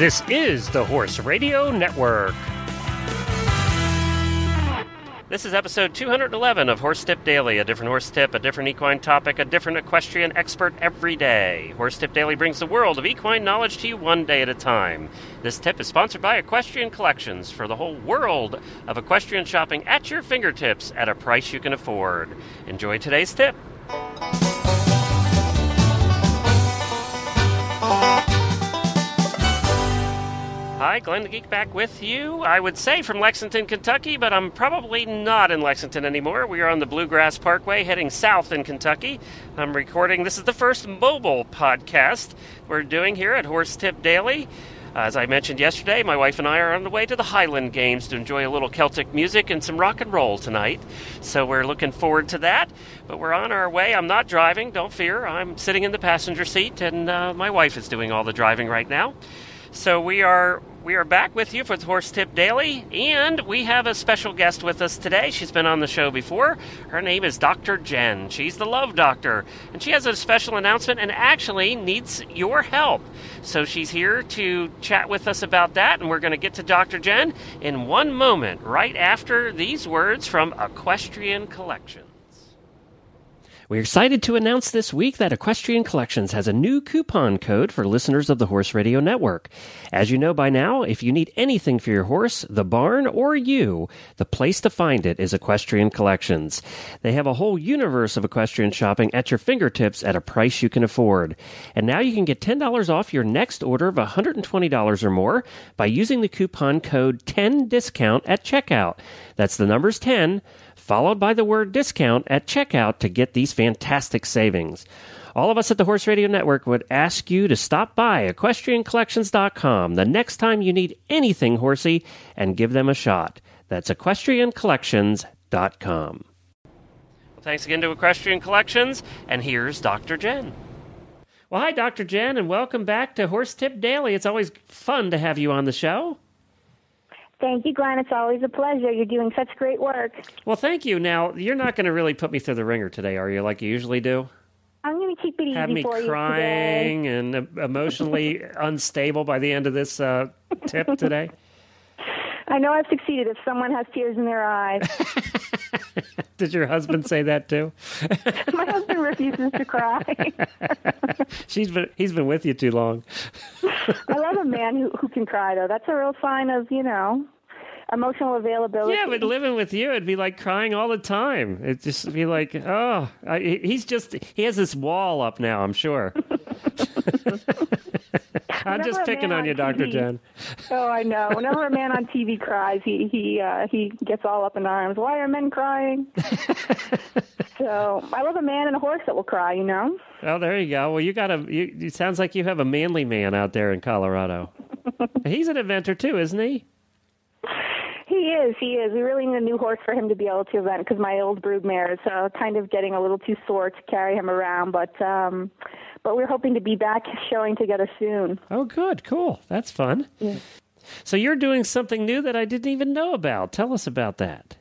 This is the Horse Radio Network. This is episode 211 of Horse Tip Daily, a different horse tip, a different equine topic, a different equestrian expert every day. Horse Tip Daily brings the world of equine knowledge to you one day at a time. This tip is sponsored by Equestrian Collections for the whole world of equestrian shopping at your fingertips at a price you can afford. Enjoy today's tip. Hi, Glenn the Geek back with you. I would say from Lexington, Kentucky, but I'm probably not in Lexington anymore. We are on the Bluegrass Parkway heading south in Kentucky. I'm recording, this is the first mobile podcast we're doing here at Horse Tip Daily. As I mentioned yesterday, my wife and I are on the way to the Highland Games to enjoy a little Celtic music and some rock and roll tonight. So we're looking forward to that. But we're on our way. I'm not driving, don't fear. I'm sitting in the passenger seat, and uh, my wife is doing all the driving right now. So we are we are back with you for the Horse Tip Daily, and we have a special guest with us today. She's been on the show before. Her name is Dr. Jenn. She's the Love Doctor, and she has a special announcement and actually needs your help. So she's here to chat with us about that, and we're going to get to Dr. Jenn in one moment, right after these words from Equestrian Collection. We're excited to announce this week that Equestrian Collections has a new coupon code for listeners of the Horse Radio Network. As you know by now, if you need anything for your horse, the barn, or you, the place to find it is Equestrian Collections. They have a whole universe of equestrian shopping at your fingertips at a price you can afford. And now you can get $10 off your next order of $120 or more by using the coupon code 10DISCOUNT at checkout. That's the numbers 10 followed by the word discount at checkout to get these fantastic savings. All of us at the Horse Radio Network would ask you to stop by equestriancollections.com the next time you need anything horsey and give them a shot. That's equestriancollections.com. Well, thanks again to Equestrian Collections, and here's Dr. Jenn. Well, hi, Dr. Jenn, and welcome back to Horse Tip Daily. It's always fun to have you on the show. Thank you, Glenn. It's always a pleasure. You're doing such great work. Well, thank you. Now, you're not going to really put me through the ringer today, are you, like you usually do? I'm going to keep it easy Have me for crying and emotionally unstable by the end of this uh, tip today. I know I've succeeded if someone has tears in their eyes. Did your husband say that too? My husband refuses to cry. She's been he's been with you too long. I love a man who who can cry though. That's a real sign of, you know, emotional availability. Yeah, but living with you, it'd be like crying all the time. It'd just be like, oh, I, he's just he has this wall up now. I'm sure. I'm just picking on you, Doctor Jenn. Oh, I know. Whenever a man on TV cries, he he uh, he gets all up in arms. Why are men crying? so I love a man and a horse that will cry. You know. Oh, there you go. Well, you got a. You, it sounds like you have a manly man out there in Colorado. He's an eventer too, isn't he? He is. He is. We really need a new horse for him to be able to event because my old broodmare is uh, kind of getting a little too sore to carry him around. But um, but we're hoping to be back showing together soon. Oh, good, cool. That's fun. Yeah. So you're doing something new that I didn't even know about. Tell us about that.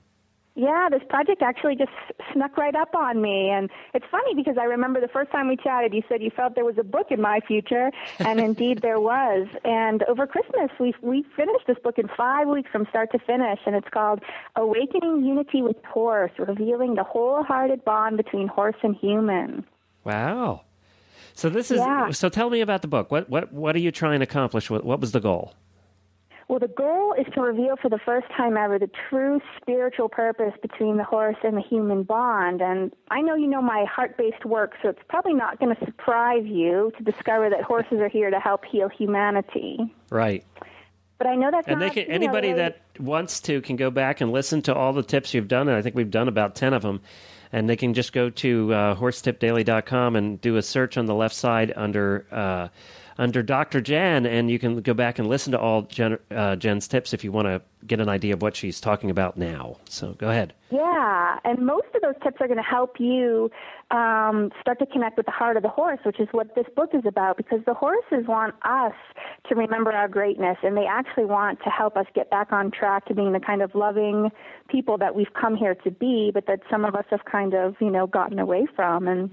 Yeah, this project actually just snuck right up on me. And it's funny because I remember the first time we chatted, you said you felt there was a book in my future, and indeed there was. And over Christmas, we we finished this book in five weeks from start to finish, and it's called Awakening Unity with Horse, revealing the wholehearted bond between horse and human. Wow. So this is Yeah. so tell me about the book. What what what are you trying to accomplish? What what was the goal? Well, the goal is to reveal for the first time ever the true spiritual purpose between the horse and the human bond. And I know you know my heart based work, so it's probably not going to surprise you to discover that horses are here to help heal humanity. Right. But I know that's And they can know, anybody really- that wants to can go back and listen to all the tips you've done. And I think we've done about 10 of them. And they can just go to uh, horsetipdaily.com and do a search on the left side under uh, under Dr. Jenn, and you can go back and listen to all Jenn, uh, Jenn's tips if you want to get an idea of what she's talking about now. So go ahead. Yeah, and most of those tips are going to help you um, start to connect with the heart of the horse, which is what this book is about. Because the horses want us to remember our greatness, and they actually want to help us get back on track to being the kind of loving people that we've come here to be, but that some of us have kind of, you know, gotten away from. And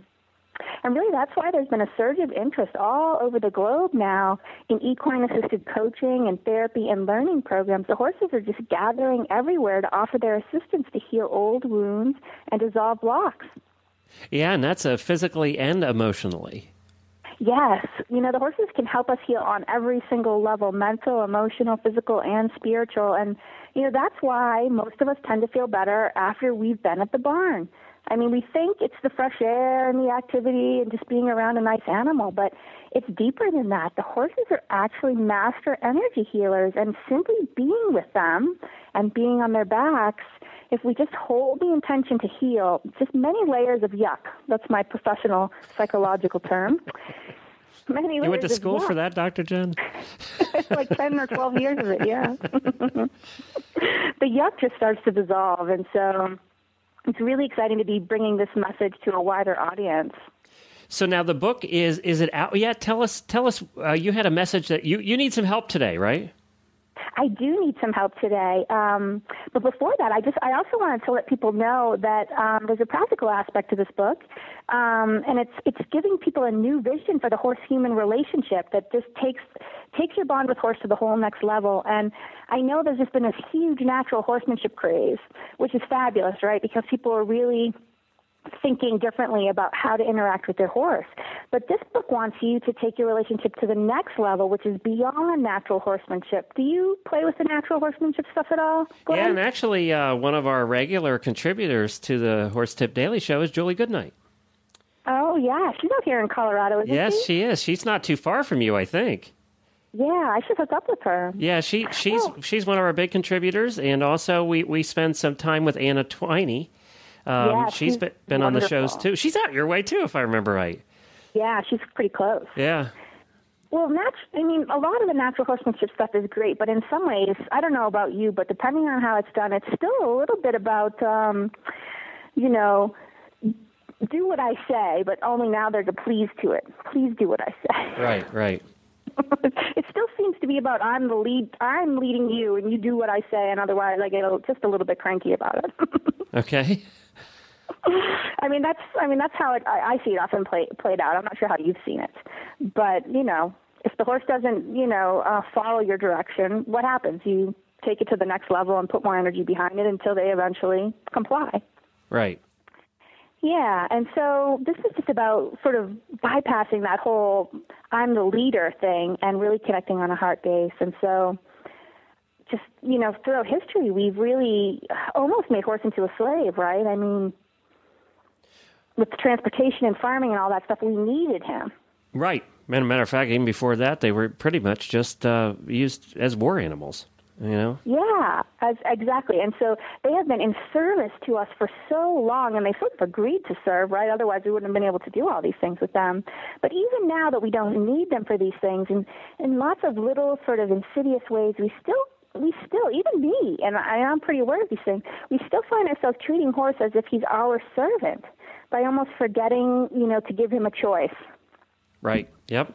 And really, that's why there's been a surge of interest all over the globe now in equine assisted coaching and therapy and learning programs. The horses are just gathering everywhere to offer their assistance to heal old wounds and dissolve blocks. Yeah, and that's a physically and emotionally. Yes. You know, the horses can help us heal on every single level mental, emotional, physical, and spiritual. And, you know, that's why most of us tend to feel better after we've been at the barn. I mean, we think it's the fresh air and the activity and just being around a nice animal, but it's deeper than that. The horses are actually master energy healers, and simply being with them and being on their backs, if we just hold the intention to heal, just many layers of yuck. That's my professional psychological term. Many layers you went to school for that, Dr. Jenn? It's like 10 or 12 years of it, yeah. the yuck just starts to dissolve, and so it's really exciting to be bringing this message to a wider audience. So now the book is is it out yet? Tell us tell us uh, you had a message that you you need some help today, right? I do need some help today. Um, but before that, I just I also wanted to let people know that um, there's a practical aspect to this book, um, and it's it's giving people a new vision for the horse human relationship that just takes takes your bond with horse to the whole next level. And I know there's just been this huge natural horsemanship craze, which is fabulous, right? Because people are really thinking differently about how to interact with their horse. But this book wants you to take your relationship to the next level, which is beyond natural horsemanship. Do you play with the natural horsemanship stuff at all? Glenn? Yeah, and actually, uh, one of our regular contributors to the Horse Tip Daily Show is Julie Goodnight. Oh, yeah. She's out here in Colorado, isn't yes, she? Yes, she is. She's not too far from you, I think. Yeah, I should hook up with her. Yeah, she she's oh. she's one of our big contributors, and also we we spend some time with Anna Twinney um, yeah, she's, she's been, been on the shows too. She's out your way too, if I remember right. Yeah, she's pretty close. Yeah. Well, nat- I mean, a lot of the natural horsemanship stuff is great, but in some ways, I don't know about you, but depending on how it's done, it's still a little bit about, um, you know, do what I say, but only now there's a please to it. Please do what I say. Right, right. it still seems to be about I'm the lead, I'm leading you, and you do what I say, and otherwise I get a, just a little bit cranky about it. okay. I mean that's I mean that's how it, I, I see it often play, played out. I'm not sure how you've seen it, but you know, if the horse doesn't you know uh, follow your direction, what happens? You take it to the next level and put more energy behind it until they eventually comply. Right. Yeah, and so this is just about sort of bypassing that whole I'm the leader thing and really connecting on a heart base. And so just, you know, throughout history, we've really almost made horse into a slave, right? I mean, with transportation and farming and all that stuff, we needed him. Right. and Matter of fact, even before that, they were pretty much just uh, used as war animals. You know? Yeah, as, exactly. And so they have been in service to us for so long, and they sort of agreed to serve, right? Otherwise, we wouldn't have been able to do all these things with them. But even now that we don't need them for these things, and in lots of little sort of insidious ways, we still we still, even me, and I am pretty aware of these things, we still find ourselves treating horse as if he's our servant by almost forgetting, you know, to give him a choice. Right. Yep.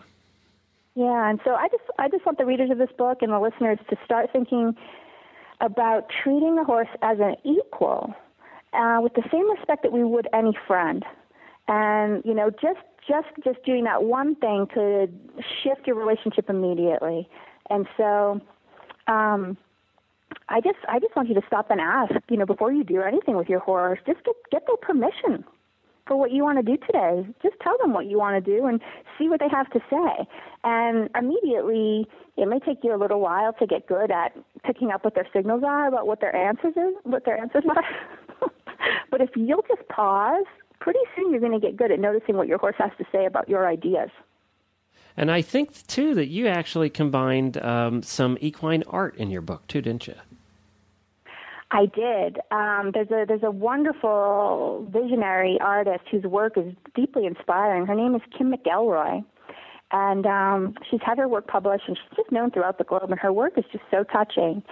Yeah, and so I just I just want the readers of this book and the listeners to start thinking about treating the horse as an equal, uh, with the same respect that we would any friend, and you know just just just doing that one thing could shift your relationship immediately. And so, um, I just I just want you to stop and ask, you know, before you do anything with your horse, just get get their permission for what you want to do today. Just tell them what you want to do and see what they have to say. And immediately, it may take you a little while to get good at picking up what their signals are about what their answers is, what their answers are. but if you'll just pause, pretty soon you're going to get good at noticing what your horse has to say about your ideas. And I think too that you actually combined um, some equine art in your book too, didn't you? I did. Um, there's a there's a wonderful visionary artist whose work is deeply inspiring. Her name is Kim McElroy, and um, she's had her work published, and she's just known throughout the globe. And her work is just so touching.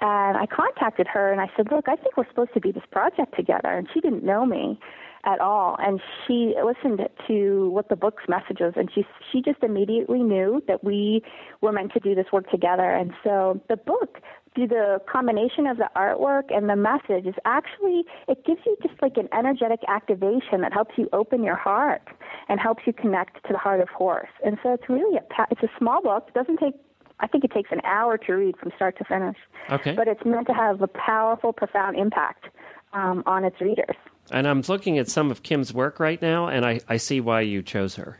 And I contacted her, and I said, "Look, I think we're supposed to do this project together." And she didn't know me at all, and she listened to what the book's message was, and she she just immediately knew that we were meant to do this work together. And so the book through the combination of the artwork and the message is actually it gives you just like an energetic activation that helps you open your heart and helps you connect to the heart of horse. And so it's really a it's a small book. It doesn't take I think it takes an hour to read from start to finish. Okay. But it's meant to have a powerful, profound impact um, on its readers. And I'm looking at some of Kim's work right now, and I, I see why you chose her.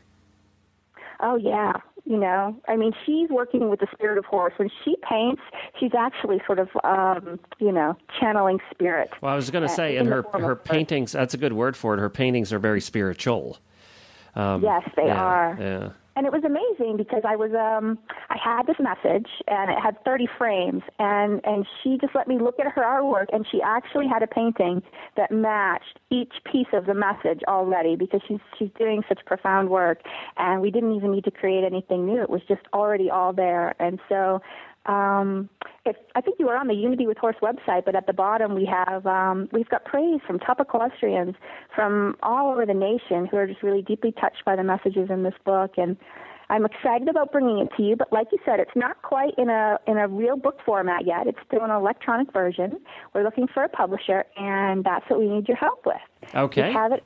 Oh, yeah. You know, I mean, she's working with the spirit of horse. When she paints, she's actually sort of, um, you know, channeling spirit. Well, I was going to say, in her her paintings, that's a good word for it. Her paintings are very spiritual. Um, yes, they yeah, are. Yeah and it was amazing because I was um I had this message and it had 30 frames and and she just let me look at her artwork and she actually had a painting that matched each piece of the message already because she's she's doing such profound work and we didn't even need to create anything new. It was just already all there. And so um, if, I think you were on the Unity with Horse website, but at the bottom we have um, we've got praise from top equestrians from all over the nation who are just really deeply touched by the messages in this book, and I'm excited about bringing it to you. But like you said, it's not quite in a in a real book format yet. It's still an electronic version. We're looking for a publisher, and that's what we need your help with. Okay. We have it.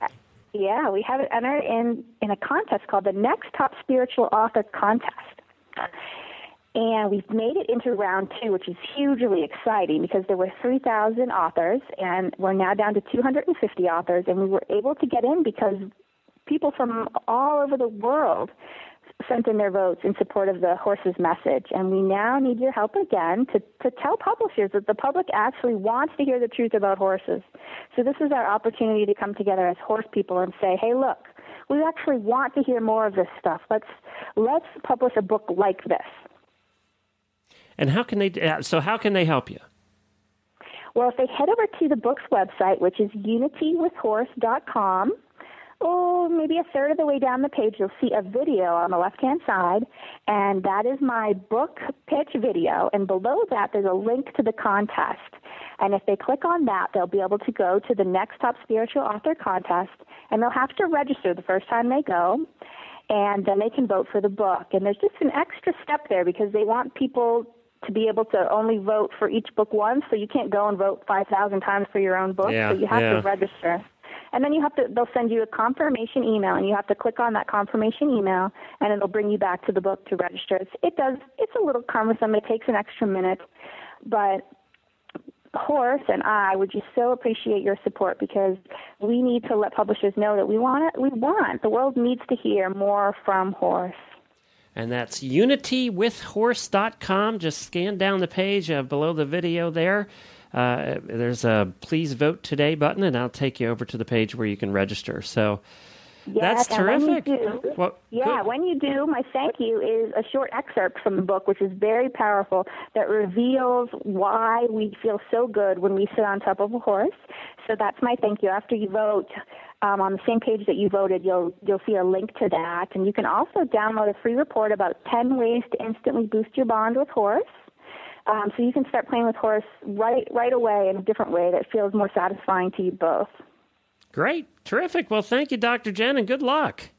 Yeah, we have it entered in in a contest called the Next Top Spiritual Author Contest and we've made it into round two, which is hugely exciting because there were 3,000 authors, and we're now down to 250 authors, and we were able to get in because people from all over the world sent in their votes in support of the horse's message. And we now need your help again to, to tell publishers that the public actually wants to hear the truth about horses. So this is our opportunity to come together as horse people and say, hey, look, we actually want to hear more of this stuff. Let's let's publish a book like this. And how can they? Uh, so how can they help you? Well, if they head over to the book's website, which is unitywithhorse.com, oh, maybe a third of the way down the page, you'll see a video on the left hand side, and that is my book pitch video. And below that, there's a link to the contest. And if they click on that, they'll be able to go to the Next Top Spiritual Author Contest, and they'll have to register the first time they go and then they can vote for the book. And there's just an extra step there because they want people to be able to only vote for each book once, so you can't go and vote 5,000 times for your own book. Yeah, so you have yeah. to register. And then you have to they'll send you a confirmation email and you have to click on that confirmation email and it'll bring you back to the book to register. It's, it does it's a little cumbersome. It takes an extra minute, but Horse and I would just so appreciate your support because we need to let publishers know that we want it. We want the world needs to hear more from Horse and that's unitywithhorse.com. Just scan down the page uh, below the video there. Uh, there's a please vote today button, and I'll take you over to the page where you can register. So yes, that's terrific. Do, well, yeah, good. when you do, my thank you is a short excerpt from the book, which is very powerful, that reveals why we feel so good when we sit on top of a horse. So that's my thank you. After you vote, um, on the same page that you voted, you'll you'll see a link to that, and you can also download a free report about 10 ways to instantly boost your bond with horse. Um, so you can start playing with horse right right away in a different way that feels more satisfying to you both. Great, terrific. Well, thank you, Dr. Jenn, and good luck.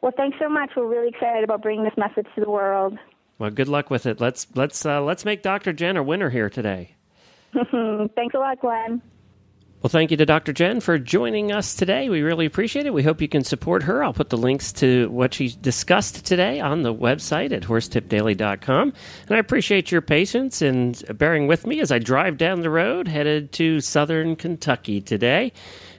Well, thanks so much. We're really excited about bringing this message to the world. Well, good luck with it. Let's let's uh, let's make Dr. Jenn a winner here today. thanks a lot, Glenn. Well, thank you to Dr. Jenn for joining us today. We really appreciate it. We hope you can support her. I'll put the links to what she discussed today on the website at horsetipdaily.com. And I appreciate your patience and bearing with me as I drive down the road headed to southern Kentucky today.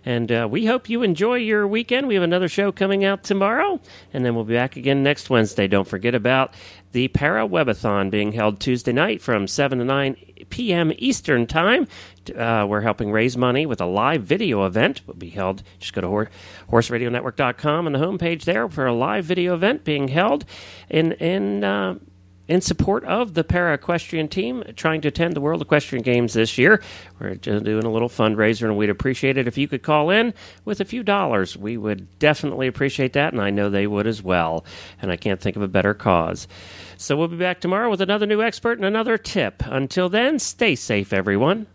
And uh, we hope you enjoy your weekend. We have another show coming out tomorrow, and then we'll be back again next Wednesday. Don't forget about the Para Webathon being held Tuesday night from 7 to 9 p.m. Eastern Time. Uh, we're helping raise money with a live video event. Will be held. Just go to hor- horseradionetwork.com on the homepage there for a live video event being held in in uh, in support of the para equestrian team trying to attend the World Equestrian Games this year. We're just doing a little fundraiser, and we'd appreciate it if you could call in with a few dollars. We would definitely appreciate that, and I know they would as well. And I can't think of a better cause. So we'll be back tomorrow with another new expert and another tip. Until then, stay safe, everyone.